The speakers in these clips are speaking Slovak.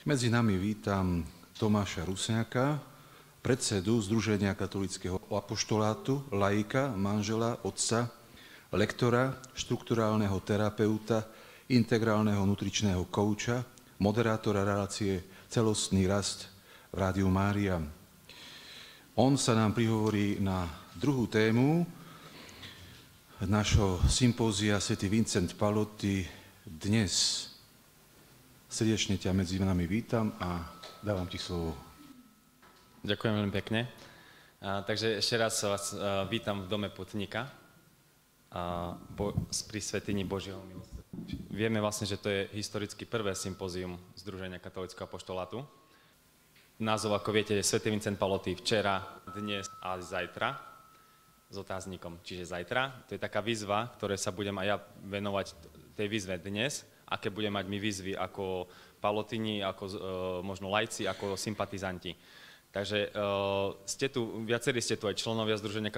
Medzi nami vítam Tomáša Rusňáka, predsedu Združenia katolického apoštolátu, laika, manžela, otca, lektora, štruktúrálneho terapeuta, integrálneho nutričného kouča, moderátora relácie Celostný rast v Rádiu Mária. On sa nám prihovorí na druhú tému našho sympózia Sv. Vincent Palotti dnes Srdečne ťa medzi nami vítam a dávam ti slovo. Ďakujem veľmi pekne. A, takže ešte raz vás a, vítam v dome putníka a, bo, pri Svetini Božieho milosti. Vieme vlastne, že to je historicky prvé sympózium Združenia katolického apoštolátu. Názov, ako viete, je Svetý Vincent Paloty včera, dnes a zajtra s otáznikom, čiže zajtra. To je taká výzva, ktoré sa budem aj ja venovať tej výzve dnes, aké budeme mať my výzvy ako palotini, ako e, možno lajci, ako sympatizanti. Takže uh, ste tu, viacerí ste tu aj členovia Združenia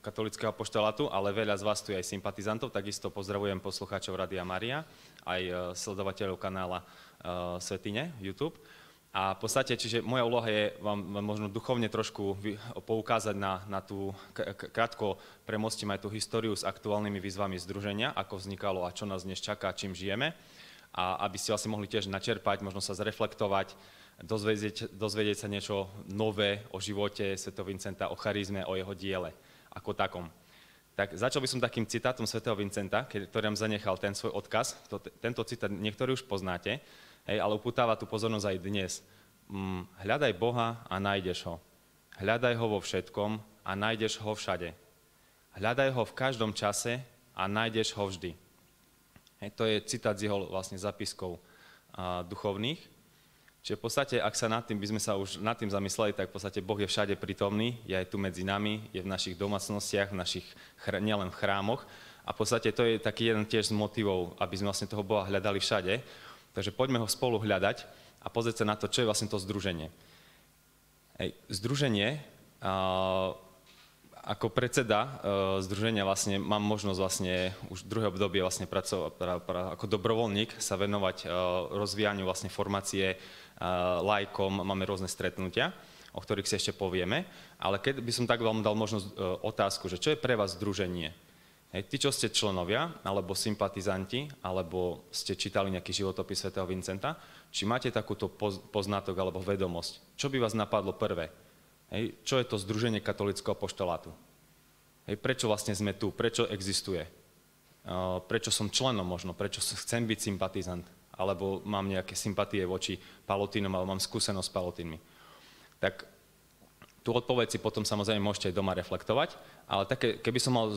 katolického apoštolátu, ale veľa z vás tu je aj sympatizantov, takisto pozdravujem poslucháčov Radia Maria, aj uh, sledovateľov kanála uh, Svetine, YouTube. A v podstate, čiže moja úloha je vám, vám možno duchovne trošku poukázať na, na tú, krátko premostím aj tú históriu s aktuálnymi výzvami združenia, ako vznikalo a čo nás dnes čaká, čím žijeme. A aby ste vlastne mohli tiež načerpať, možno sa zreflektovať, dozvedieť, dozvedieť sa niečo nové o živote Sv. Vincenta, o charizme, o jeho diele ako takom. Tak začal by som takým citátom Sv. Vincenta, ktorým zanechal ten svoj odkaz. To, tento citát niektorí už poznáte. Hej, ale upútava tú pozornosť aj dnes. Mm, hľadaj Boha a nájdeš ho. Hľadaj ho vo všetkom a nájdeš ho všade. Hľadaj ho v každom čase a nájdeš ho vždy. Hej, to je citát z jeho vlastne zapiskov a, duchovných. Čiže v podstate, ak sa nad tým, by sme sa už nad tým zamysleli, tak v podstate Boh je všade prítomný, je aj tu medzi nami, je v našich domácnostiach, v našich, nielen v chrámoch. A v podstate to je taký jeden tiež z motivov, aby sme vlastne toho Boha hľadali všade. Takže poďme ho spolu hľadať a pozrieť sa na to, čo je vlastne to združenie. Hej, združenie, ako predseda a, združenia vlastne mám možnosť vlastne už druhé obdobie vlastne pracovať, pra, pra, ako dobrovoľník sa venovať a, rozvíjaniu vlastne formácie a, lajkom, máme rôzne stretnutia, o ktorých si ešte povieme, ale keď by som tak vám dal možnosť a, otázku, že čo je pre vás združenie? Hej, tí, čo ste členovia, alebo sympatizanti, alebo ste čítali nejaký životopis svätého Vincenta, či máte takúto poznatok alebo vedomosť, čo by vás napadlo prvé? Hej, čo je to Združenie katolického poštolátu? Hej, prečo vlastne sme tu? Prečo existuje? Prečo som členom možno? Prečo chcem byť sympatizant? Alebo mám nejaké sympatie voči palotínom, alebo mám skúsenosť s palotinmi? Tak tú odpoveď si potom samozrejme môžete aj doma reflektovať, ale také, keby som mal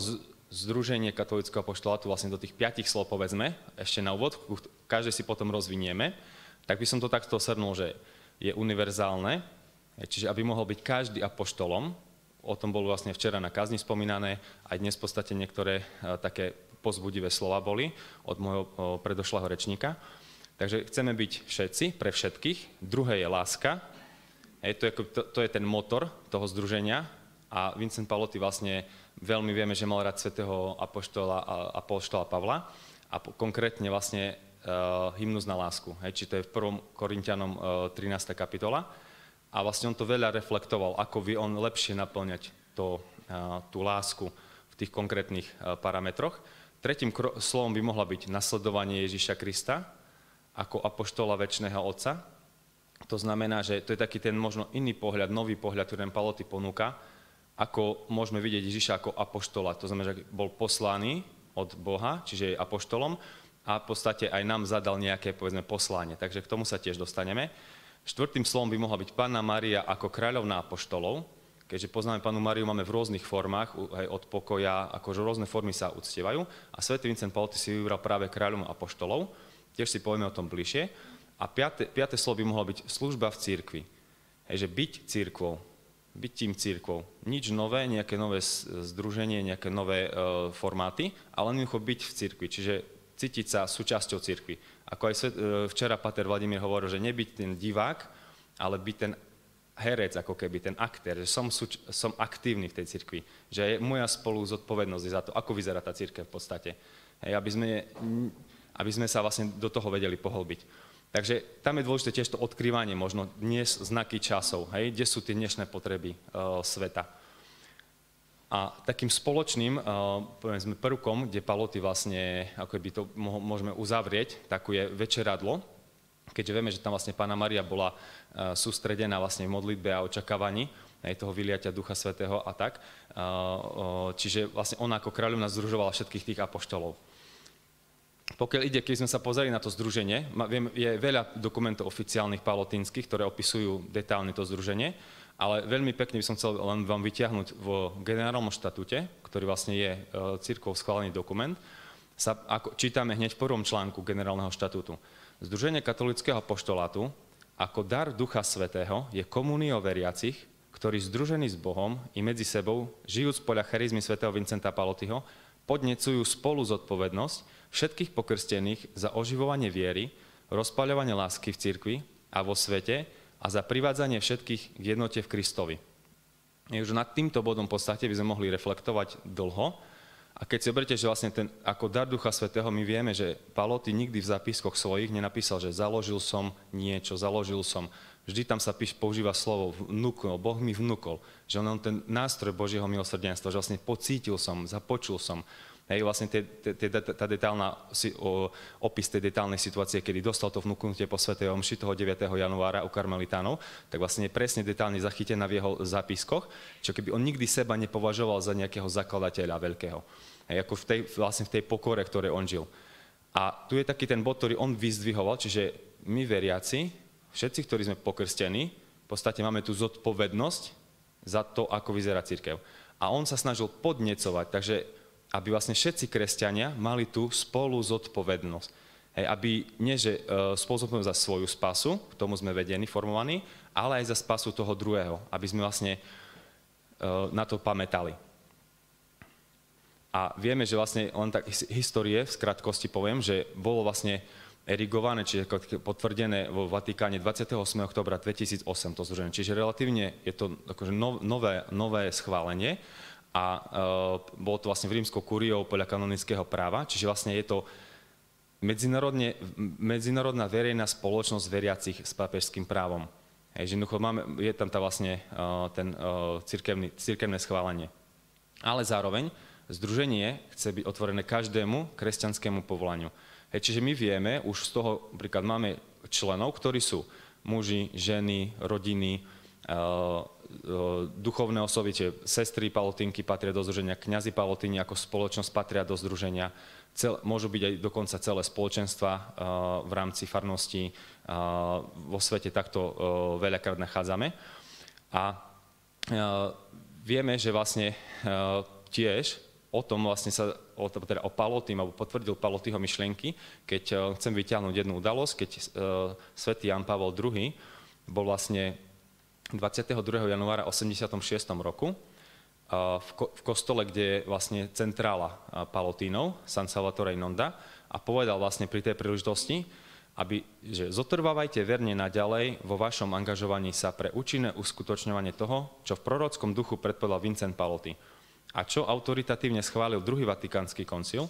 Združenie katolického poštolátu vlastne do tých piatich slov povedzme, ešte na úvod, každé si potom rozvinieme, tak by som to takto srnul, že je univerzálne, čiže aby mohol byť každý apoštolom, o tom bolo vlastne včera na kazni spomínané, aj dnes v podstate niektoré také pozbudivé slova boli od môjho predošlého rečníka. Takže chceme byť všetci, pre všetkých. Druhé je láska. to, je, to, to je ten motor toho združenia. A Vincent Palotti vlastne veľmi vieme, že mal rád svätého apoštola, apoštola Pavla a konkrétne vlastne uh, hymnus na lásku. Hej, či to je v 1. Korintianom uh, 13. kapitola. A vlastne on to veľa reflektoval, ako vie on lepšie naplňať to, uh, tú lásku v tých konkrétnych uh, parametroch. Tretím slovom by mohla byť nasledovanie Ježíša Krista ako apoštola väčšného Otca. To znamená, že to je taký ten možno iný pohľad, nový pohľad, ktorý Paloty ponúka, ako môžeme vidieť Ježiša ako apoštola. To znamená, že bol poslaný od Boha, čiže je apoštolom a v podstate aj nám zadal nejaké, povedzme, poslanie. Takže k tomu sa tiež dostaneme. Štvrtým slovom by mohla byť Panna Maria ako kráľovná apoštolov, keďže poznáme Panu Mariu, máme v rôznych formách, aj od pokoja, akože rôzne formy sa uctievajú. A svätý Vincent Pauty si vybral práve kráľom apoštolov, tiež si povieme o tom bližšie. A piaté, piaté slovo by mohla byť služba v církvi. Hej, že byť církvou, byť tým církvou. Nič nové, nejaké nové združenie, nejaké nové e, formáty, ale jednoducho byť v církvi, čiže cítiť sa súčasťou církvy. Ako aj e, včera Pater Vladimír hovoril, že nebyť ten divák, ale byť ten herec, ako keby, ten aktér, že som, súč- som aktívny v tej cirkvi, že je moja spolu zodpovednosť za to, ako vyzerá tá církev v podstate. Hej, aby, sme, aby sme sa vlastne do toho vedeli pohlbiť. Takže tam je dôležité tiež to odkrývanie, možno dnes znaky časov, hej, kde sú tie dnešné potreby uh, sveta. A takým spoločným, uh, povedzme, prvkom, kde Paloty vlastne, ako by to môžeme uzavrieť, takú je večeradlo, keďže vieme, že tam vlastne Pána Maria bola uh, sústredená vlastne v modlitbe a očakávaní, aj toho vyliatia Ducha Svetého a tak. Uh, čiže vlastne ona ako kráľovna združovala všetkých tých apoštolov pokiaľ ide, keď sme sa pozreli na to združenie, viem, je veľa dokumentov oficiálnych palotínskych, ktoré opisujú detálne to združenie, ale veľmi pekne by som chcel len vám vyťahnuť v generálnom štatute, ktorý vlastne je e, schválený dokument, sa ako, čítame hneď v prvom článku generálneho štatútu. Združenie katolického poštolátu ako dar Ducha Svetého je komuniou veriacich, ktorí združení s Bohom i medzi sebou, žijúc podľa charizmy svätého Vincenta Palotyho, podnecujú spolu zodpovednosť všetkých pokrstených za oživovanie viery, rozpaľovanie lásky v cirkvi a vo svete a za privádzanie všetkých k jednote v Kristovi. už nad týmto bodom v podstate by sme mohli reflektovať dlho. A keď si oberte, že vlastne ten, ako dar Ducha Svetého my vieme, že Paloty nikdy v zápiskoch svojich nenapísal, že založil som niečo, založil som. Vždy tam sa píš, používa slovo vnúkol, Boh mi vnúkol. Že on ten nástroj Božieho milosrdenstva, že vlastne pocítil som, započul som. Hej, vlastne tie, tie, tá detálna, opis tej detálnej situácie, kedy dostal to vnúknutie po Svetej Omši toho 9. januára u karmelitánov, tak vlastne je presne detálne zachytená v jeho zápiskoch, čo keby on nikdy seba nepovažoval za nejakého zakladateľa veľkého. Hej, ako v tej, vlastne v tej pokore, ktoré on žil. A tu je taký ten bod, ktorý on vyzdvihoval, čiže my veriaci, všetci, ktorí sme pokrstení, v podstate máme tú zodpovednosť za to, ako vyzerá církev. A on sa snažil podnecovať, takže aby vlastne všetci kresťania mali tú spolu zodpovednosť. Hej, aby nie, že zodpovednosť za svoju spasu, k tomu sme vedení, formovaní, ale aj za spasu toho druhého, aby sme vlastne uh, na to pamätali. A vieme, že vlastne len tak histórie, v skratkosti poviem, že bolo vlastne erigované, čiže potvrdené vo Vatikáne 28. oktobra 2008 to združenie. Čiže relatívne je to akože nové, nové schválenie a uh, bolo to vlastne rímskou kuriou podľa kanonického práva, čiže vlastne je to medzinárodná verejná spoločnosť veriacich s pápežským právom. Hej, že máme, je tam tá vlastne uh, ten uh, cirkevné schválenie. Ale zároveň združenie chce byť otvorené každému kresťanskému povolaniu. Hej, čiže my vieme, už z toho, napríklad máme členov, ktorí sú muži, ženy, rodiny, uh, duchovné osoby, čiže sestry palotinky patria do združenia, kňazi palotiny ako spoločnosť patria do združenia, cel, môžu byť aj dokonca celé spoločenstva uh, v rámci farnosti, uh, vo svete takto uh, veľakrát nachádzame. A vieme, že vlastne tiež o tom vlastne sa, o, teda o Palotým, alebo potvrdil Palotyho myšlienky, keď chcem vyťahnuť jednu udalosť, keď svätý Jan Pavel II bol vlastne 22. januára 86. roku v kostole, kde je vlastne centrála Palotínov, San Salvatore Inonda, a povedal vlastne pri tej príležitosti, aby, že zotrvávajte verne naďalej vo vašom angažovaní sa pre účinné uskutočňovanie toho, čo v prorockom duchu predpovedal Vincent Paloty a čo autoritatívne schválil druhý vatikánsky koncil,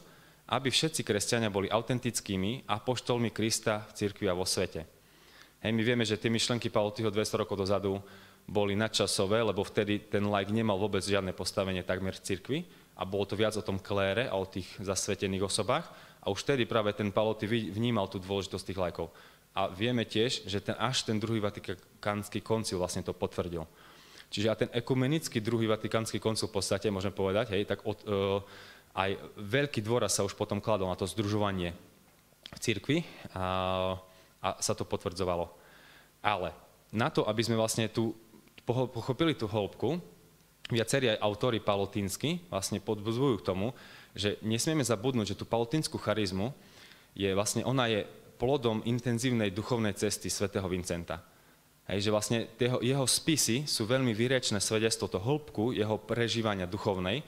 aby všetci kresťania boli autentickými apoštolmi Krista v cirkvi a vo svete. Hej, my vieme, že tie myšlenky Palotyho 200 rokov dozadu boli nadčasové, lebo vtedy ten like nemal vôbec žiadne postavenie takmer v cirkvi a bolo to viac o tom klére a o tých zasvetených osobách. A už vtedy práve ten Paloty vnímal tú dôležitosť tých lajkov. A vieme tiež, že ten, až ten druhý vatikánsky koncil vlastne to potvrdil. Čiže a ten ekumenický druhý vatikánsky koncil v podstate, môžem povedať, hej, tak od, uh, aj veľký dôraz sa už potom kladol na to združovanie v cirkvi. A, a sa to potvrdzovalo. Ale na to, aby sme vlastne tu pochopili tú hĺbku, viacerí aj autory palotínsky vlastne podbuzujú k tomu, že nesmieme zabudnúť, že tú palotínsku charizmu je vlastne, ona je plodom intenzívnej duchovnej cesty svätého Vincenta. Hej, že vlastne jeho, jeho spisy sú veľmi výrečné svedectvo to hĺbku jeho prežívania duchovnej,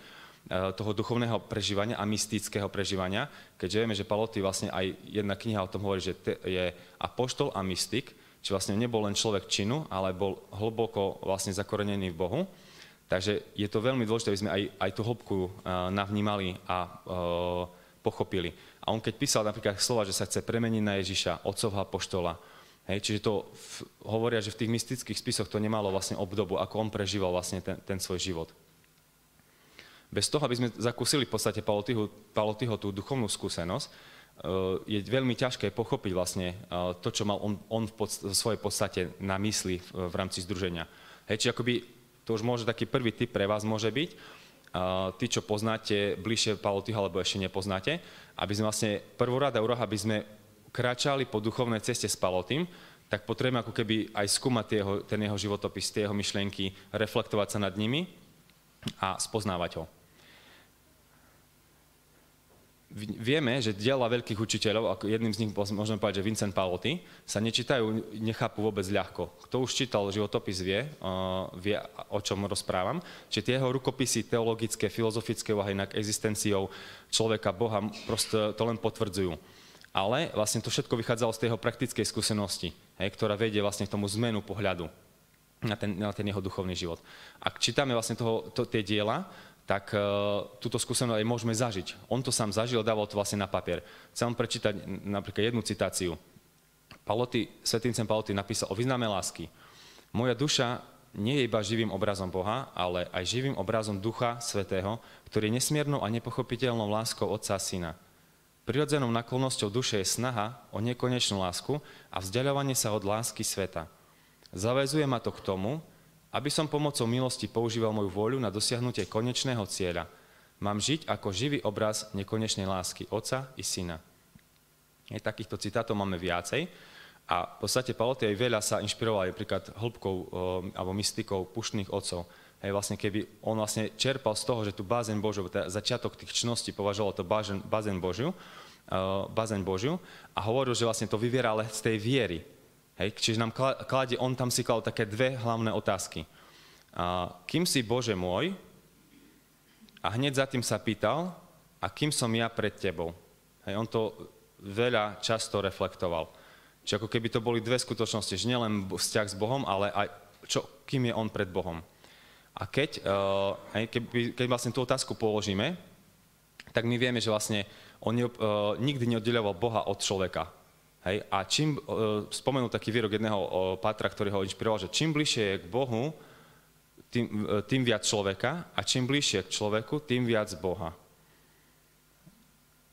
toho duchovného prežívania a mystického prežívania, keďže vieme, že Paloty vlastne aj jedna kniha o tom hovorí, že je apoštol a mystik, či vlastne nebol len človek činu, ale bol hlboko vlastne zakorenený v Bohu. Takže je to veľmi dôležité, aby sme aj, aj tú hĺbku uh, navnímali a uh, pochopili. A on keď písal napríklad slova, že sa chce premeniť na Ježiša, otcovho apoštola, Hej, čiže to v, hovoria, že v tých mystických spisoch to nemalo vlastne obdobu, ako on prežíval vlastne ten, ten svoj život. Bez toho, aby sme zakúsili v podstate Palotyho tú duchovnú skúsenosť, eh, je veľmi ťažké pochopiť vlastne eh, to, čo mal on, on v, podst- svojej podstate na mysli v, v rámci združenia. Hej, čiže akoby, to už môže taký prvý typ pre vás môže byť, tí, čo poznáte bližšie Palotyho, alebo ešte nepoznáte, aby sme vlastne prvorada úroha, aby sme kráčali po duchovnej ceste s Palotým, tak potrebujeme ako keby aj skúmať jeho, ten jeho životopis, tie jeho myšlienky, reflektovať sa nad nimi a spoznávať ho. Vieme, že diela veľkých učiteľov, ako jedným z nich môžeme povedať, že Vincent Paloty, sa nečítajú, nechápu vôbec ľahko. Kto už čítal životopis vie, vie, o čom rozprávam, že tie jeho rukopisy teologické, filozofické úvahy nad existenciou človeka, Boha, proste to len potvrdzujú. Ale vlastne to všetko vychádzalo z jeho praktickej skúsenosti, hej, ktorá vedie vlastne k tomu zmenu pohľadu na ten, na ten jeho duchovný život. Ak čítame vlastne toho, to, tie diela, tak uh, túto skúsenosť aj môžeme zažiť. On to sám zažil, dával to vlastne na papier. Chcem prečítať napríklad jednu citáciu. Paloty, Svetincem Paloty napísal o význame lásky. Moja duša nie je iba živým obrazom Boha, ale aj živým obrazom Ducha Svetého, ktorý je nesmiernou a nepochopiteľnou láskou Otca a Syna. Prirodzenou naklonosťou duše je snaha o nekonečnú lásku a vzdialovanie sa od lásky sveta. Zavezuje ma to k tomu, aby som pomocou milosti používal moju voľu na dosiahnutie konečného cieľa. Mám žiť ako živý obraz nekonečnej lásky Otca i Syna. Je, takýchto citátov máme viacej. A v podstate Paloty aj veľa sa inšpiroval napríklad hĺbkou e, alebo mystikou puštných otcov. Hej, vlastne keby on vlastne čerpal z toho, že tu bázeň Božiu, teda začiatok tých čností považoval to bázeň, bázeň Božiu, uh, bázeň Božiu a hovoril, že vlastne to vyviera ale z tej viery. Hej, čiže nám kladie, on tam si kladol také dve hlavné otázky. A, kým si Bože môj? A hneď za tým sa pýtal, a kým som ja pred tebou? Hej, on to veľa často reflektoval. Čiže ako keby to boli dve skutočnosti, že nielen vzťah s Bohom, ale aj čo, kým je on pred Bohom. A keď, uh, hej, keby, keď vlastne tú otázku položíme, tak my vieme, že vlastne on uh, nikdy neoddeloval Boha od človeka. Hej? A čím, uh, spomenul taký výrok jedného uh, patra, ktorý ho inšpiroval, že čím bližšie je k Bohu, tým, uh, tým viac človeka a čím bližšie k človeku, tým viac Boha.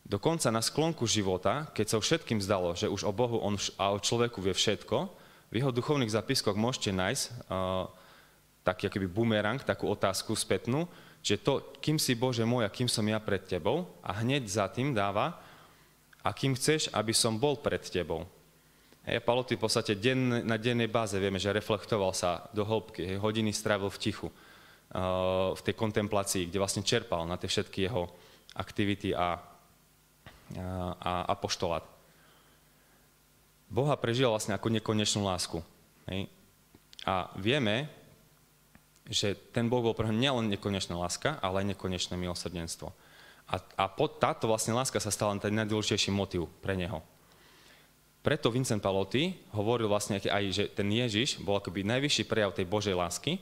Dokonca na sklonku života, keď sa všetkým zdalo, že už o Bohu on a o človeku vie všetko, v jeho duchovných zapiskoch môžete nájsť uh, taký akýby bumerang, takú otázku spätnú, že to, kým si Bože môj a kým som ja pred tebou, a hneď za tým dáva, a kým chceš, aby som bol pred tebou. Hej, Paloty v podstate den, na dennej báze vieme, že reflektoval sa do hĺbky, hej, hodiny strávil v tichu, uh, v tej kontemplácii, kde vlastne čerpal na tie všetky jeho aktivity a, a, a poštolát. Boha prežil vlastne ako nekonečnú lásku. Hej. A vieme, že ten Boh bol pre nielen nekonečná láska, ale aj nekonečné milosrdenstvo. A, a pod táto vlastne láska sa stala ten najdôležitejší motiv pre neho. Preto Vincent Paloty hovoril vlastne aj, že ten Ježiš bol akoby najvyšší prejav tej Božej lásky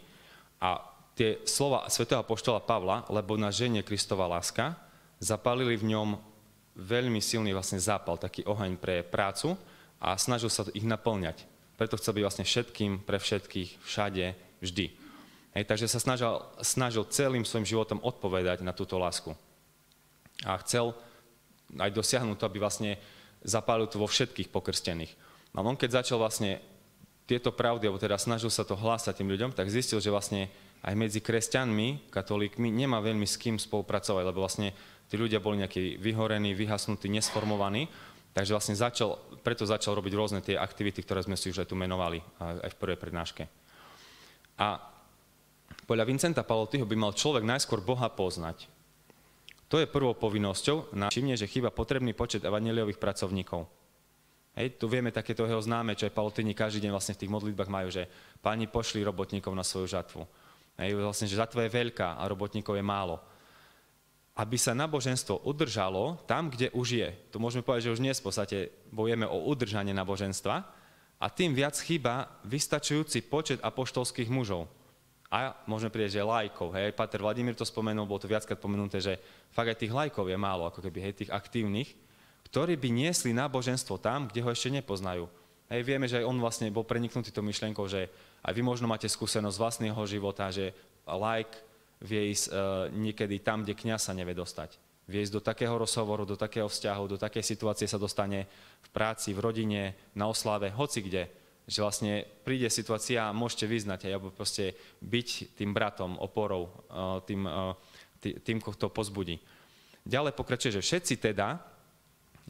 a tie slova svätého apoštola Pavla, lebo na ženie Kristova láska, zapalili v ňom veľmi silný vlastne zápal, taký oheň pre prácu a snažil sa ich naplňať. Preto chcel byť vlastne všetkým, pre všetkých, všade, vždy. Hej, takže sa snažil, snažil celým svojim životom odpovedať na túto lásku a chcel aj dosiahnuť to, aby vlastne zapálil to vo všetkých pokrstených. A on keď začal vlastne tieto pravdy, alebo teda snažil sa to hlásať tým ľuďom, tak zistil, že vlastne aj medzi kresťanmi, katolíkmi, nemá veľmi s kým spolupracovať, lebo vlastne tí ľudia boli nejakí vyhorení, vyhasnutí, nesformovaní, takže vlastne začal, preto začal robiť rôzne tie aktivity, ktoré sme si už aj tu menovali, aj v prvej prednáške. A podľa Vincenta Palotyho by mal človek najskôr Boha poznať, to je prvou povinnosťou. Všimne, že chýba potrebný počet evaneliových pracovníkov. Hej, tu vieme takéto jeho známe, čo aj Palotyni každý deň vlastne v tých modlitbách majú, že páni pošli robotníkov na svoju žatvu. Hej, vlastne, že žatva je veľká a robotníkov je málo. Aby sa náboženstvo udržalo tam, kde už je. Tu môžeme povedať, že už dnes v podstate bojeme o udržanie náboženstva a tým viac chýba vystačujúci počet apoštolských mužov. A môžeme prieť, že lajkov. Hej, Pater Vladimír to spomenul, bolo to viackrát pomenuté, že fakt aj tých lajkov je málo, ako keby hej, tých aktívnych, ktorí by niesli náboženstvo tam, kde ho ešte nepoznajú. Hej, vieme, že aj on vlastne bol preniknutý tou myšlienkou, že aj vy možno máte skúsenosť z vlastného života, že like vie ísť uh, niekedy tam, kde kniaz sa nevie dostať. Vie ísť do takého rozhovoru, do takého vzťahu, do takej situácie sa dostane v práci, v rodine, na oslave, hoci kde. Že vlastne príde situácia a môžete vyznať, alebo proste byť tým bratom, oporou, uh, tým, uh, tým, kto pozbudí. Ďalej pokračuje, že všetci teda,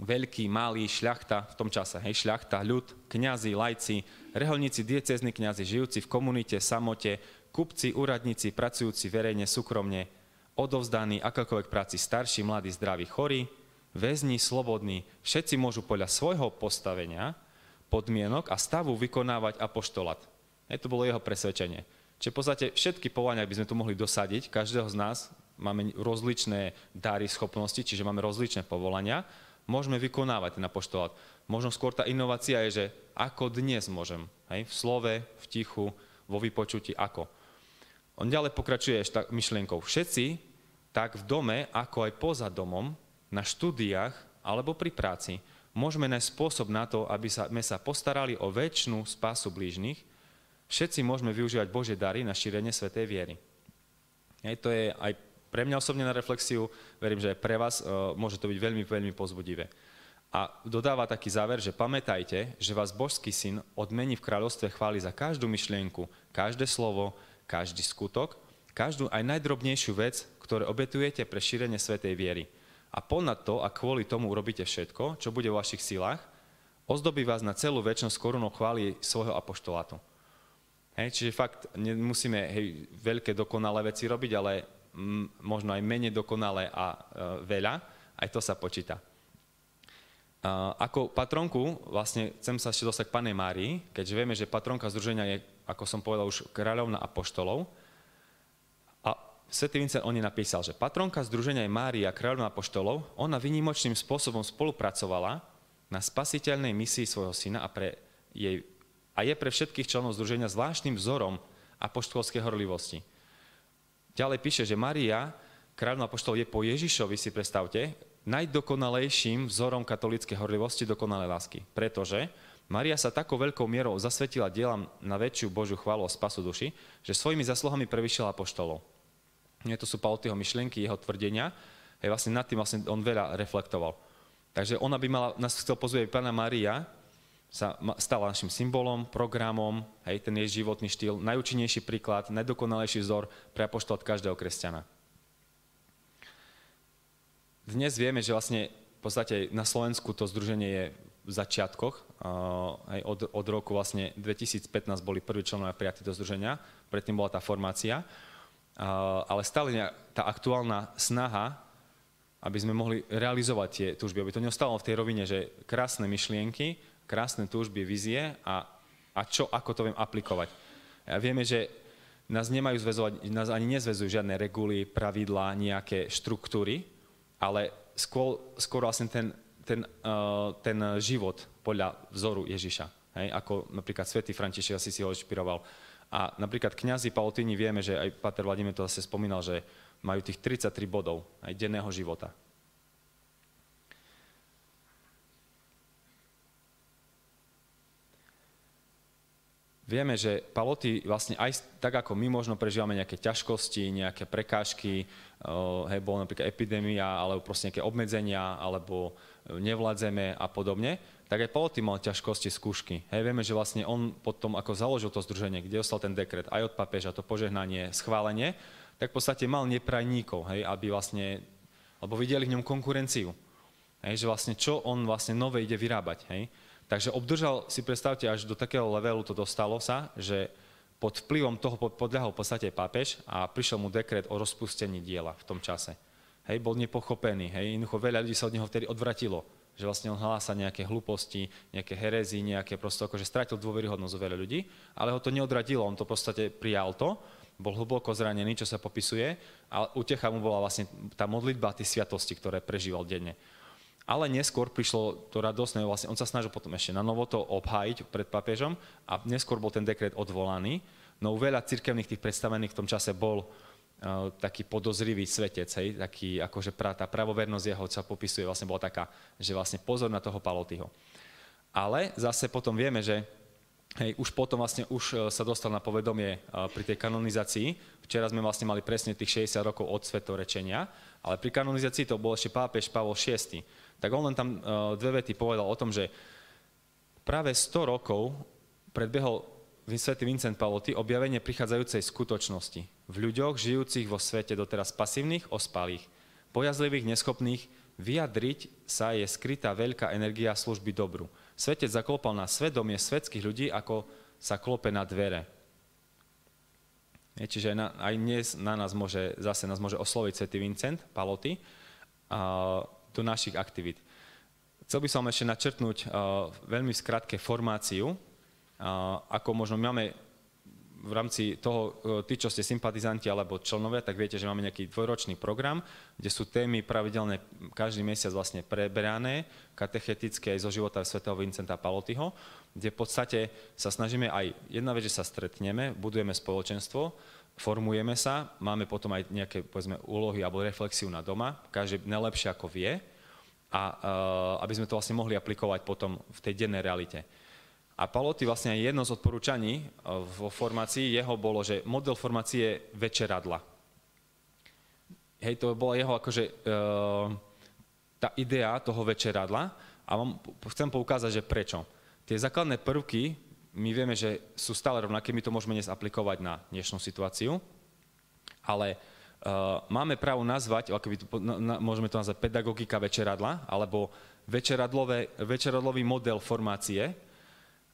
veľký, malý, šľachta v tom čase, hej, šľachta, ľud, kňazi, lajci, reholníci, diecézni kňazi, žijúci v komunite, samote, kupci, úradníci, pracujúci verejne, súkromne, odovzdaní akákoľvek práci, starší, mladí, zdraví, chorí, väzni, slobodní, všetci môžu podľa svojho postavenia, podmienok a stavu vykonávať apoštolat. Hej, to bolo jeho presvedčenie. Čiže v podstate všetky povolania by sme tu mohli dosadiť, každého z nás máme rozličné dary, schopnosti, čiže máme rozličné povolania, môžeme vykonávať ten apoštolát. Možno skôr tá inovácia je, že ako dnes môžem, hej, v slove, v tichu, vo vypočutí, ako. On ďalej pokračuje ešte myšlienkou. Všetci, tak v dome, ako aj poza domom, na štúdiách alebo pri práci, môžeme nájsť spôsob na to, aby sme sa postarali o väčšinu spásu blížnych. Všetci môžeme využívať Bože dary na šírenie svetej viery. Hej, to je aj pre mňa osobne na reflexiu, verím, že aj pre vás uh, môže to byť veľmi, veľmi pozbudivé. A dodáva taký záver, že pamätajte, že vás božský syn odmení v kráľovstve chváli za každú myšlienku, každé slovo, každý skutok, každú aj najdrobnejšiu vec, ktoré obetujete pre šírenie svetej viery. A ponad to, a kvôli tomu urobíte všetko, čo bude vo vašich silách, ozdobí vás na celú väčšnosť korunou chváli svojho apoštolátu. Hej, čiže fakt nemusíme hej, veľké dokonalé veci robiť, ale možno aj menej dokonalé a e, veľa, aj to sa počíta. Ako patronku, vlastne chcem sa ešte dostať k Pane Márii, keďže vieme, že patronka združenia je, ako som povedal, už kráľovna apoštolov. Svetý Vincent on napísal, že patronka združenia Mária, kráľovna apoštolov, ona vynimočným spôsobom spolupracovala na spasiteľnej misii svojho syna a, pre jej, a je pre všetkých členov združenia zvláštnym vzorom apoštolskej horlivosti. Ďalej píše, že Maria, kráľovná apoštol, je po Ježišovi, si predstavte, najdokonalejším vzorom katolíckej horlivosti, dokonalej lásky. Pretože Maria sa takou veľkou mierou zasvetila dielam na väčšiu Božiu chválu a spasu duši, že svojimi zasluhami prevyšila apoštolov. Nie, to sú Pautýho myšlienky, jeho tvrdenia. Hej, vlastne nad tým vlastne on veľa reflektoval. Takže ona by mala, nás chcel pozvieť Pána Mária, sa stala našim symbolom, programom, hej, ten jej životný štýl, najúčinnejší príklad, najdokonalejší vzor pre apoštol každého kresťana. Dnes vieme, že vlastne v podstate na Slovensku to združenie je v začiatkoch. Hej, od, od roku vlastne 2015 boli prví členovia prijatí do združenia, predtým bola tá formácia. Ale stále tá aktuálna snaha, aby sme mohli realizovať tie túžby, aby to neostalo v tej rovine, že krásne myšlienky, krásne túžby, vizie a, a čo, ako to viem aplikovať. A vieme, že nás nemajú zväzovať, nás ani nezväzujú žiadne reguly, pravidlá, nejaké štruktúry, ale skôr, skôr vlastne ten, ten, uh, ten život podľa vzoru Ježiša. Hej? Ako napríklad svätý František asi si ho inšpiroval. A napríklad kňazi Pautini vieme, že aj Pater Vladimír to zase spomínal, že majú tých 33 bodov aj denného života. vieme, že paloty vlastne aj tak, ako my možno prežívame nejaké ťažkosti, nejaké prekážky, hej, bola napríklad epidémia, alebo proste nejaké obmedzenia, alebo nevládzeme a podobne, tak aj paloty mal ťažkosti, skúšky. Hej, vieme, že vlastne on potom, ako založil to združenie, kde ostal ten dekret, aj od papeža, to požehnanie, schválenie, tak v podstate mal neprajníkov, hej, aby vlastne, lebo videli v ňom konkurenciu. Hej, že vlastne čo on vlastne nové ide vyrábať. Hej. Takže obdržal, si predstavte, až do takého levelu to dostalo sa, že pod vplyvom toho podľahol v podstate pápež a prišiel mu dekret o rozpustení diela v tom čase. Hej, bol nepochopený, hej, jednoducho veľa ľudí sa od neho vtedy odvratilo, že vlastne on hlása nejaké hlúposti, nejaké herezy, nejaké prosto, akože stratil dôveryhodnosť veľa ľudí, ale ho to neodradilo, on to v podstate prijal to, bol hlboko zranený, čo sa popisuje, a utecha mu bola vlastne tá modlitba, tie sviatosti, ktoré prežíval denne. Ale neskôr prišlo to radosné, vlastne on sa snažil potom ešte na novo to obhájiť pred papežom a neskôr bol ten dekret odvolaný. No veľa cirkevných tých predstavených v tom čase bol taký podozrivý svetec, hej, taký akože pra, tá pravovernosť jeho sa popisuje, vlastne bola taká, že vlastne pozor na toho Palotyho. Ale zase potom vieme, že hej, už potom vlastne už e, sa dostal na povedomie e, pri tej kanonizácii. Včera sme vlastne mali presne tých 60 rokov od svetorečenia, ale pri kanonizácii to bol ešte pápež Pavol VI. Tak on len tam e, dve vety povedal o tom, že práve 100 rokov predbehol svätý Vincent Paloty objavenie prichádzajúcej skutočnosti v ľuďoch žijúcich vo svete doteraz pasívnych, ospalých, bojazlivých, neschopných, vyjadriť sa je skrytá veľká energia služby dobru. Svetec zaklopal na svedomie svetských ľudí, ako sa klope na dvere. Je, čiže na, aj dnes na nás môže, zase nás môže osloviť svätý Vincent Paloty a, do našich aktivít. Chcel by som ešte načrtnúť a, veľmi skratke formáciu ako možno máme v rámci toho, e, tí, čo ste sympatizanti alebo členovia, tak viete, že máme nejaký dvojročný program, kde sú témy pravidelne každý mesiac vlastne preberané, katechetické aj zo života svätého Vincenta Palotyho, kde v podstate sa snažíme aj, jedna vec, že sa stretneme, budujeme spoločenstvo, formujeme sa, máme potom aj nejaké, povedzme, úlohy alebo reflexiu na doma, každý najlepšie ako vie, a uh, aby sme to vlastne mohli aplikovať potom v tej dennej realite. A Paloty vlastne aj jedno z odporúčaní e, vo formácii jeho bolo, že model formácie je večeradla. Hej, to bola jeho akože e, tá idea toho večeradla a vám chcem poukázať, že prečo. Tie základné prvky, my vieme, že sú stále rovnaké, my to môžeme dnes aplikovať na dnešnú situáciu, ale uh, máme právo nazvať, ako by to, na, môžeme to nazvať pedagogika večeradla, alebo večeradlový model formácie,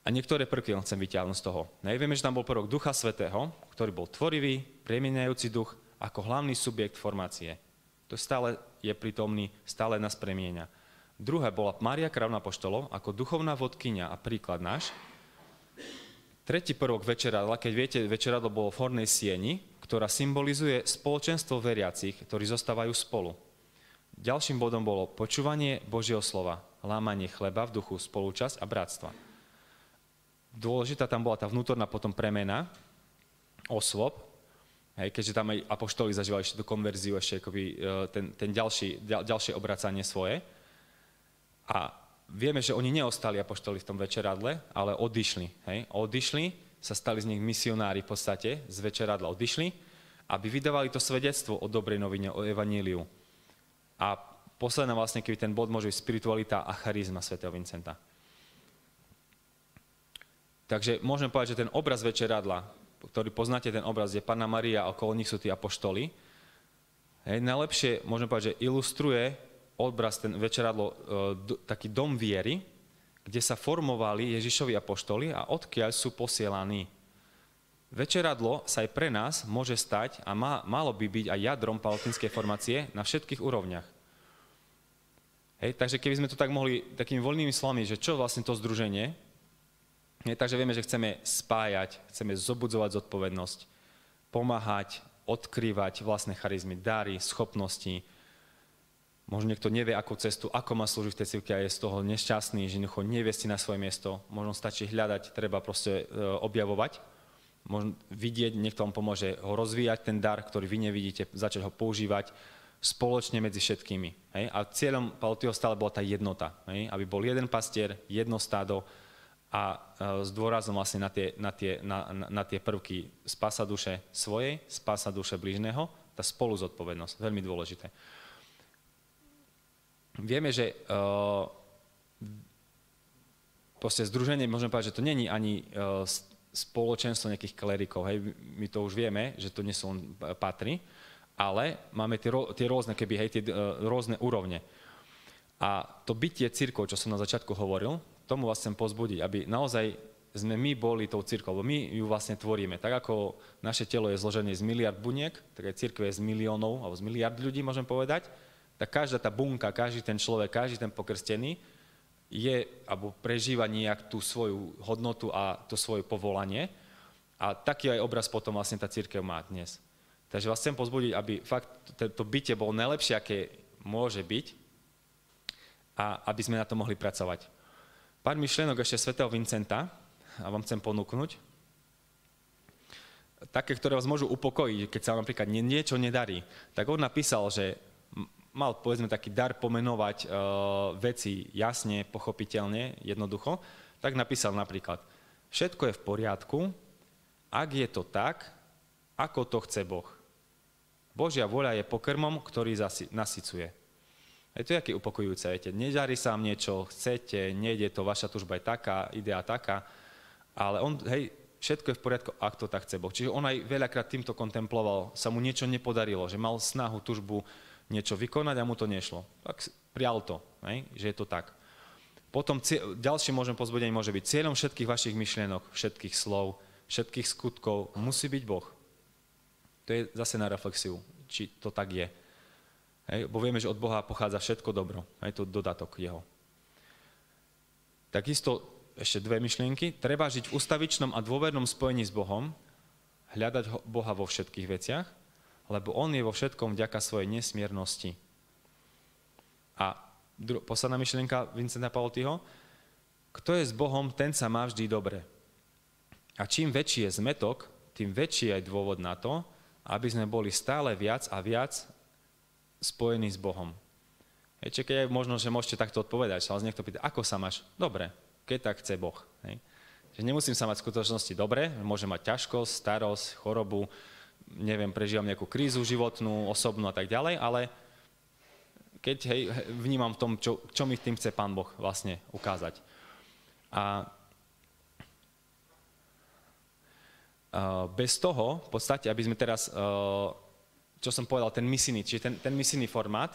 a niektoré prvky len chcem vyťahnuť z toho. Nevieme, že tam bol prvok Ducha Svetého, ktorý bol tvorivý, premieniajúci duch ako hlavný subjekt formácie. To stále je prítomný, stále nás premieňa. Druhé bola Mária Kravna Poštolo ako duchovná vodkynia a príklad náš. Tretí prvok večeradla, keď viete, večeradlo bolo v hornej sieni, ktorá symbolizuje spoločenstvo veriacich, ktorí zostávajú spolu. Ďalším bodom bolo počúvanie Božieho slova, lámanie chleba v duchu spolúčasť a bratstva dôležitá tam bola tá vnútorná potom premena osôb, hej, keďže tam aj apoštoli zažívali ešte tú konverziu, ešte akoby, e, ten, ten ďalší, ďal, ďalšie obracanie svoje. A vieme, že oni neostali apoštoli v tom večeradle, ale odišli. Hej, odišli, sa stali z nich misionári v podstate, z večeradla odišli, aby vydávali to svedectvo o dobrej novine, o evaníliu. A posledná vlastne, keby ten bod môže byť spiritualita a charizma svätého Vincenta. Takže môžem povedať, že ten obraz večeradla, ktorý poznáte, ten obraz, je Panna Maria a okolo nich sú tí apoštoli, hej, najlepšie, môžem povedať, že ilustruje obraz, ten večeradlo, e, taký dom viery, kde sa formovali Ježišovi apoštoli a odkiaľ sú posielaní. Večeradlo sa aj pre nás môže stať a má, malo by byť aj jadrom palotinskej formácie na všetkých úrovniach. Hej, takže keby sme to tak mohli takými voľnými slovami, že čo vlastne to združenie, nie, takže vieme, že chceme spájať, chceme zobudzovať zodpovednosť, pomáhať, odkrývať vlastné charizmy, dary, schopnosti. Možno niekto nevie, akú cestu, ako má slúžiť v tej civke a je z toho nešťastný, že jednoducho nevie si na svoje miesto. Možno stačí hľadať, treba proste e, objavovať. Možno vidieť, niekto vám pomôže ho rozvíjať, ten dar, ktorý vy nevidíte, začať ho používať spoločne medzi všetkými. Hej? A cieľom Pautio stále bola tá jednota, hej? aby bol jeden pastier, jedno stádo, a e, s dôrazom vlastne na tie, na tie, na, na tie prvky spása duše svojej, spása duše blížneho, tá spolu zodpovednosť, veľmi dôležité. Vieme, že uh, proste združenie, môžeme povedať, že to není ani uh, spoločenstvo nejakých klerikov, hej, my to už vieme, že to nie sú len patry, ale máme tie, tie rôzne, keby, hej, tie uh, rôzne úrovne. A to bytie církov, čo som na začiatku hovoril, tomu vás chcem pozbudiť, aby naozaj sme my boli tou církou, lebo my ju vlastne tvoríme. Tak ako naše telo je zložené z miliard buniek, tak aj církev je z miliónov, alebo z miliard ľudí, môžem povedať, tak každá tá bunka, každý ten človek, každý ten pokrstený je, alebo prežíva nejak tú svoju hodnotu a to svoje povolanie. A taký aj obraz potom vlastne tá církev má dnes. Takže vás chcem pozbudiť, aby fakt to bytie bolo najlepšie, aké môže byť a aby sme na to mohli pracovať. Pár myšlienok ešte svätého Vincenta a vám chcem ponúknuť. Také, ktoré vás môžu upokojiť, keď sa vám napríklad niečo nedarí. Tak on napísal, že mal, povedzme, taký dar pomenovať uh, veci jasne, pochopiteľne, jednoducho, tak napísal napríklad, všetko je v poriadku, ak je to tak, ako to chce Boh. Božia voľa je pokrmom, ktorý zasi, nasycuje. Je to je upokojujúce, viete, nedarí sa vám niečo, chcete, nejde to, vaša tužba je taká, idea taká, ale on, hej, všetko je v poriadku, ak to tak chce Boh. Čiže on aj veľakrát týmto kontemploval, sa mu niečo nepodarilo, že mal snahu, tužbu niečo vykonať a mu to nešlo. Tak prial to, hej, že je to tak. Potom ďalšie môžem pozbudenie môže byť cieľom všetkých vašich myšlienok, všetkých slov, všetkých skutkov musí byť Boh. To je zase na reflexiu, či to tak je. Hej, bo vieme, že od Boha pochádza všetko dobro. Aj to dodatok jeho. Takisto ešte dve myšlienky. Treba žiť v ustavičnom a dôvernom spojení s Bohom, hľadať Boha vo všetkých veciach, lebo On je vo všetkom vďaka svojej nesmiernosti. A dru- posledná myšlienka Vincenta Paultyho. Kto je s Bohom, ten sa má vždy dobre. A čím väčší je zmetok, tým väčší je dôvod na to, aby sme boli stále viac a viac spojený s Bohom. Hej, keď možno, že môžete takto odpovedať, vás niekto pýta, ako sa máš? Dobre, keď tak chce Boh. Hej. Že nemusím sa mať v skutočnosti dobre, môžem mať ťažkosť, starosť, chorobu, neviem, prežívam nejakú krízu životnú, osobnú a tak ďalej, ale keď hej, vnímam v tom, čo, čo mi tým chce Pán Boh vlastne ukázať. A bez toho, v podstate, aby sme teraz čo som povedal, ten misijný, čiže ten, ten misijný formát,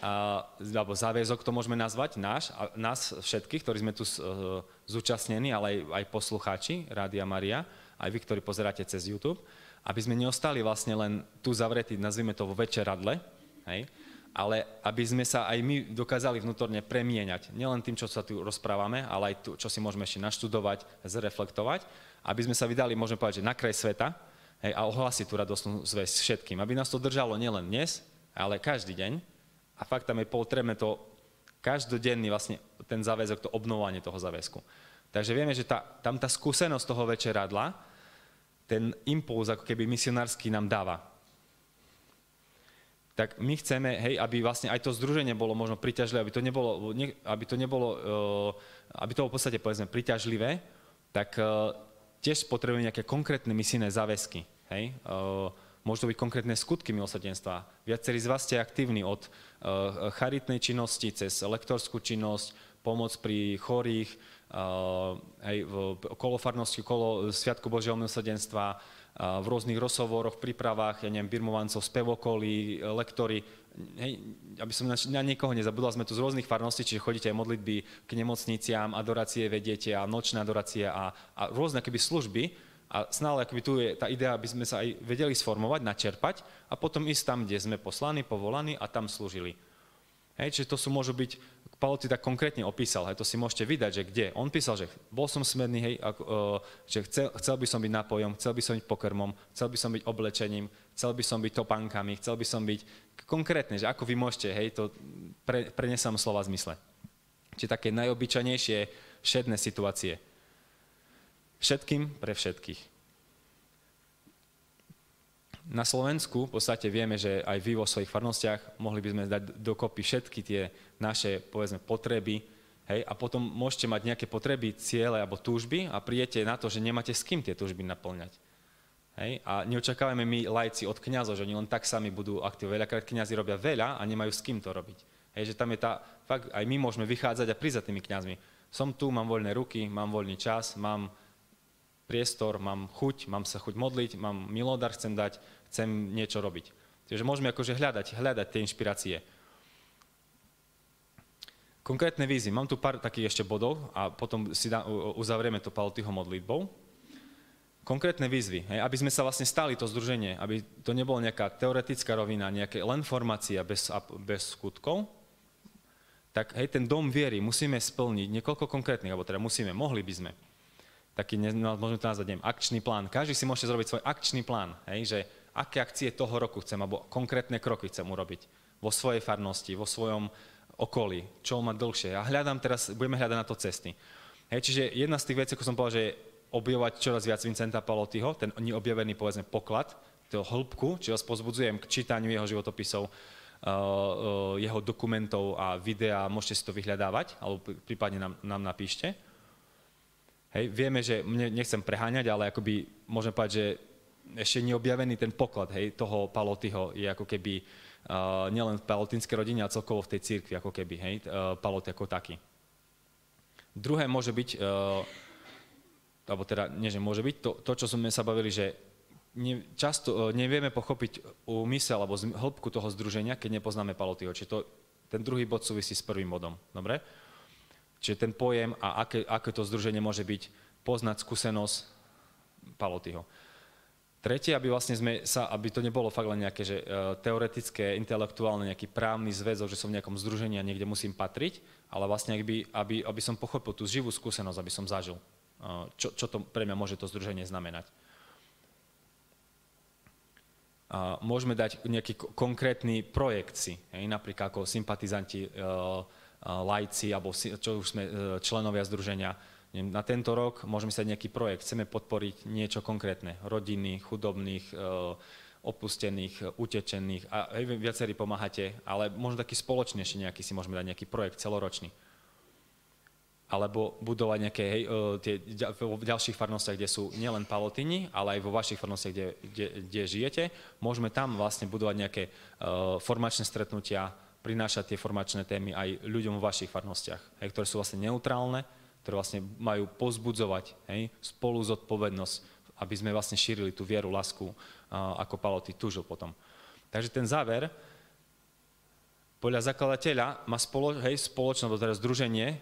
a, alebo záväzok to môžeme nazvať, náš, a nás všetkých, ktorí sme tu uh, zúčastnení, ale aj, aj poslucháči Rádia Maria, aj vy, ktorí pozeráte cez YouTube, aby sme neostali vlastne len tu zavretí, nazvime to vo večeradle, hej, ale aby sme sa aj my dokázali vnútorne premieňať. Nielen tým, čo sa tu rozprávame, ale aj tu, čo si môžeme ešte naštudovať, zreflektovať, aby sme sa vydali, môžeme povedať, že na kraj sveta, hej, a ohlásiť tú radostnú zväzť všetkým. Aby nás to držalo nielen dnes, ale každý deň. A fakt tam je potrebné to každodenný vlastne ten záväzok, to obnovanie toho záväzku. Takže vieme, že tá, tam tá skúsenosť toho večeradla, ten impuls ako keby misionársky nám dáva. Tak my chceme, hej, aby vlastne aj to združenie bolo možno priťažlivé, aby to nebolo, aby to nebolo, eh, aby to bolo v podstate povedzme priťažlivé, tak eh, tiež potrebujeme nejaké konkrétne misijné záväzky. Hej? Môžu to byť konkrétne skutky milosrdenstva. Viacerí z vás ste aktívni od charitnej činnosti cez lektorskú činnosť, pomoc pri chorých, hej, v kolofarnosti, kolo Sviatku Božieho milosrdenstva, v rôznych rozhovoroch, prípravách, ja neviem, birmovancov, spevokolí, lektory, hej, aby som na, na niekoho nezabudol, sme tu z rôznych farností, čiže chodíte aj modlitby k nemocniciam, adorácie vediete a nočné adorácie a, a rôzne keby služby. A snále akoby tu je tá idea, aby sme sa aj vedeli sformovať, načerpať a potom ísť tam, kde sme poslaní, povolaní a tam slúžili. Hej, čiže to sú, môžu byť Pavel ti tak konkrétne opísal, hej, to si môžete vydať, že kde. On písal, že bol som smedný, hej, ako, uh, že chcel, chcel by som byť nápojom, chcel by som byť pokrmom, chcel by som byť oblečením, chcel by som byť topánkami, chcel by som byť konkrétne, že ako vy môžete, hej, to pre, prenesám slova zmysle. Čiže také najobyčajnejšie všedné situácie. Všetkým pre všetkých. Na Slovensku v podstate vieme, že aj vy vo svojich farnostiach mohli by sme dať dokopy všetky tie naše, povedzme, potreby, hej, a potom môžete mať nejaké potreby, ciele alebo túžby a prijete na to, že nemáte s kým tie túžby naplňať. Hej, a neočakávame my lajci od kňazov, že oni len tak sami budú aktívni. Veľakrát kňazi robia veľa a nemajú s kým to robiť. Hej, že tam je tá, fakt aj my môžeme vychádzať a prísť za tými kňazmi. Som tu, mám voľné ruky, mám voľný čas, mám priestor, mám chuť, mám sa chuť modliť, mám milodar chcem dať, chcem niečo robiť. Takže môžeme akože hľadať, hľadať tie inšpirácie. Konkrétne vízy. Mám tu pár takých ešte bodov a potom si dá, uzavrieme to Paltyho modlitbou. Konkrétne výzvy, hej, aby sme sa vlastne stali to združenie, aby to nebolo nejaká teoretická rovina, nejaké len formácia bez, bez skutkov, tak hej, ten dom viery musíme splniť niekoľko konkrétnych, alebo teda musíme, mohli by sme. Taký, môžeme to nazvať, neviem, akčný plán. Každý si môže zrobiť svoj akčný plán, hej, že aké akcie toho roku chcem, alebo konkrétne kroky chcem urobiť vo svojej farnosti, vo svojom okolí, čo má dlhšie. A hľadám teraz, budeme hľadať na to cesty. Hej, čiže jedna z tých vecí, ako som povedal, že objavovať čoraz viac Vincenta Palotyho, ten neobjavený, povedzme, poklad, toho hĺbku, čiže vás pozbudzujem k čítaniu jeho životopisov, jeho dokumentov a videa, môžete si to vyhľadávať, alebo prípadne nám, nám napíšte. Hej, vieme, že nechcem preháňať, ale akoby môžem povedať, že ešte neobjavený ten poklad hej, toho Palotyho je ako keby uh, nielen v palotinskej rodine, ale celkovo v tej cirkvi ako keby, hej, uh, Palot ako taký. Druhé môže byť, uh, alebo teda nie, že môže byť, to, to čo sme sa bavili, že ne, často uh, nevieme pochopiť úmysel alebo hĺbku toho združenia, keď nepoznáme Palotyho. Čiže to, ten druhý bod súvisí s prvým bodom. Dobre? Čiže ten pojem a aké, aké to združenie môže byť, poznať skúsenosť Palotyho. Tretie, aby vlastne sme sa, aby to nebolo fakt len nejaké že, uh, teoretické, intelektuálne, nejaký právny zväzok, že som v nejakom združení a niekde musím patriť, ale vlastne aby, aby, aby som pochopil tú živú skúsenosť, aby som zažil, čo, čo to pre mňa môže to združenie znamenať. Uh, môžeme dať nejaký konkrétny projekt si, hej, napríklad ako sympatizanti uh, lajci, alebo čo už sme členovia združenia, na tento rok môžeme sa nejaký projekt, chceme podporiť niečo konkrétne, rodiny, chudobných, opustených, utečených a viacerí pomáhate, ale možno taký spoločnejší nejaký si môžeme dať nejaký projekt celoročný. Alebo budovať nejaké, hej, e, tie, v ďalších farnostiach, kde sú nielen palotini, ale aj vo vašich farnostiach, kde, kde, kde žijete, môžeme tam vlastne budovať nejaké uh, formačné stretnutia, prinášať tie formačné témy aj ľuďom v vašich farnostiach, hej, ktoré sú vlastne neutrálne, ktoré vlastne majú pozbudzovať hej, spolu zodpovednosť, aby sme vlastne šírili tú vieru, lásku, ako Paloty túžil potom. Takže ten záver, podľa zakladateľa má spolo, hej, spoločné, teda združenie,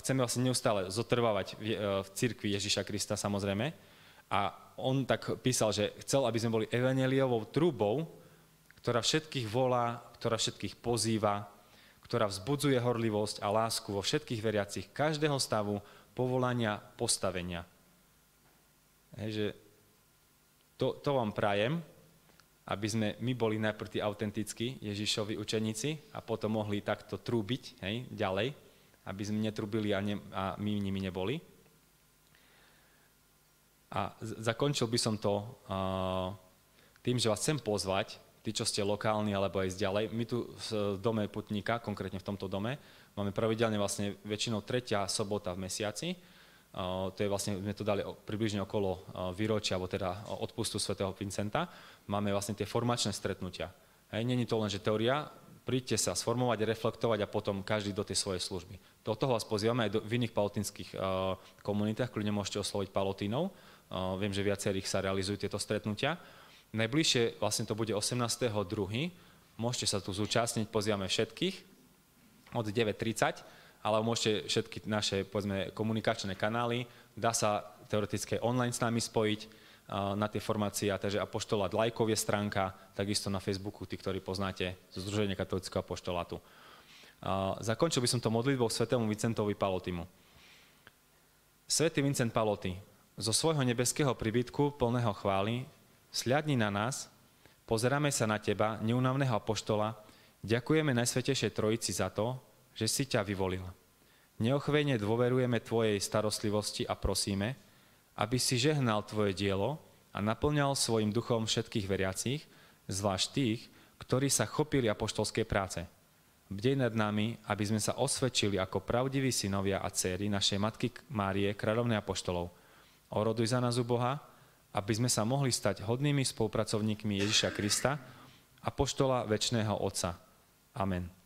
chceme vlastne neustále zotrvávať v, v cirkvi Ježiša Krista samozrejme. A on tak písal, že chcel, aby sme boli evaneliovou trúbou, ktorá všetkých volá, ktorá všetkých pozýva, ktorá vzbudzuje horlivosť a lásku vo všetkých veriacich každého stavu, povolania, postavenia. Hej, že to, to vám prajem, aby sme my boli najprv tí autentickí Ježišovi učeníci a potom mohli takto trúbiť hej, ďalej, aby sme netrubili a, ne, a my nimi neboli. A zakončil by som to uh, tým, že vás chcem pozvať tí, čo ste lokálni alebo aj ďalej. My tu v dome putníka, konkrétne v tomto dome, máme pravidelne vlastne väčšinou tretia sobota v mesiaci. to je vlastne, sme to dali približne okolo výročia, alebo teda odpustu svätého Vincenta. Máme vlastne tie formačné stretnutia. Hej, není to len, že teória, príďte sa sformovať, reflektovať a potom každý do tej svojej služby. Do toho vás pozývame aj do, v iných palotinských uh, komunitách, kľudne môžete osloviť palotínov. Uh, viem, že viacerých sa realizujú tieto stretnutia. Najbližšie vlastne to bude 18.2. Môžete sa tu zúčastniť, pozývame všetkých od 9.30, ale môžete všetky naše povedzme, komunikačné kanály, dá sa teoreticky online s nami spojiť na tie formácie, takže Apoštolát Lajkov je stránka, takisto na Facebooku, tí, ktorí poznáte zo Združenia katolického apoštolátu. Zakončil by som to modlitbou svetému Vincentovi Palotimu. Svetý Vincent Paloty, zo svojho nebeského príbytku plného chvály Sľadni na nás, pozeráme sa na teba, neunavného apoštola, ďakujeme Najsvetejšej Trojici za to, že si ťa vyvolil. Neochvejne dôverujeme Tvojej starostlivosti a prosíme, aby si žehnal Tvoje dielo a naplňal svojim duchom všetkých veriacich, zvlášť tých, ktorí sa chopili apoštolskej práce. Bdej nad nami, aby sme sa osvedčili ako pravdiví synovia a céry našej Matky Márie, kráľovnej apoštolov. Oroduj za nás u Boha, aby sme sa mohli stať hodnými spolupracovníkmi Ježiša Krista a poštola väčšného Otca. Amen.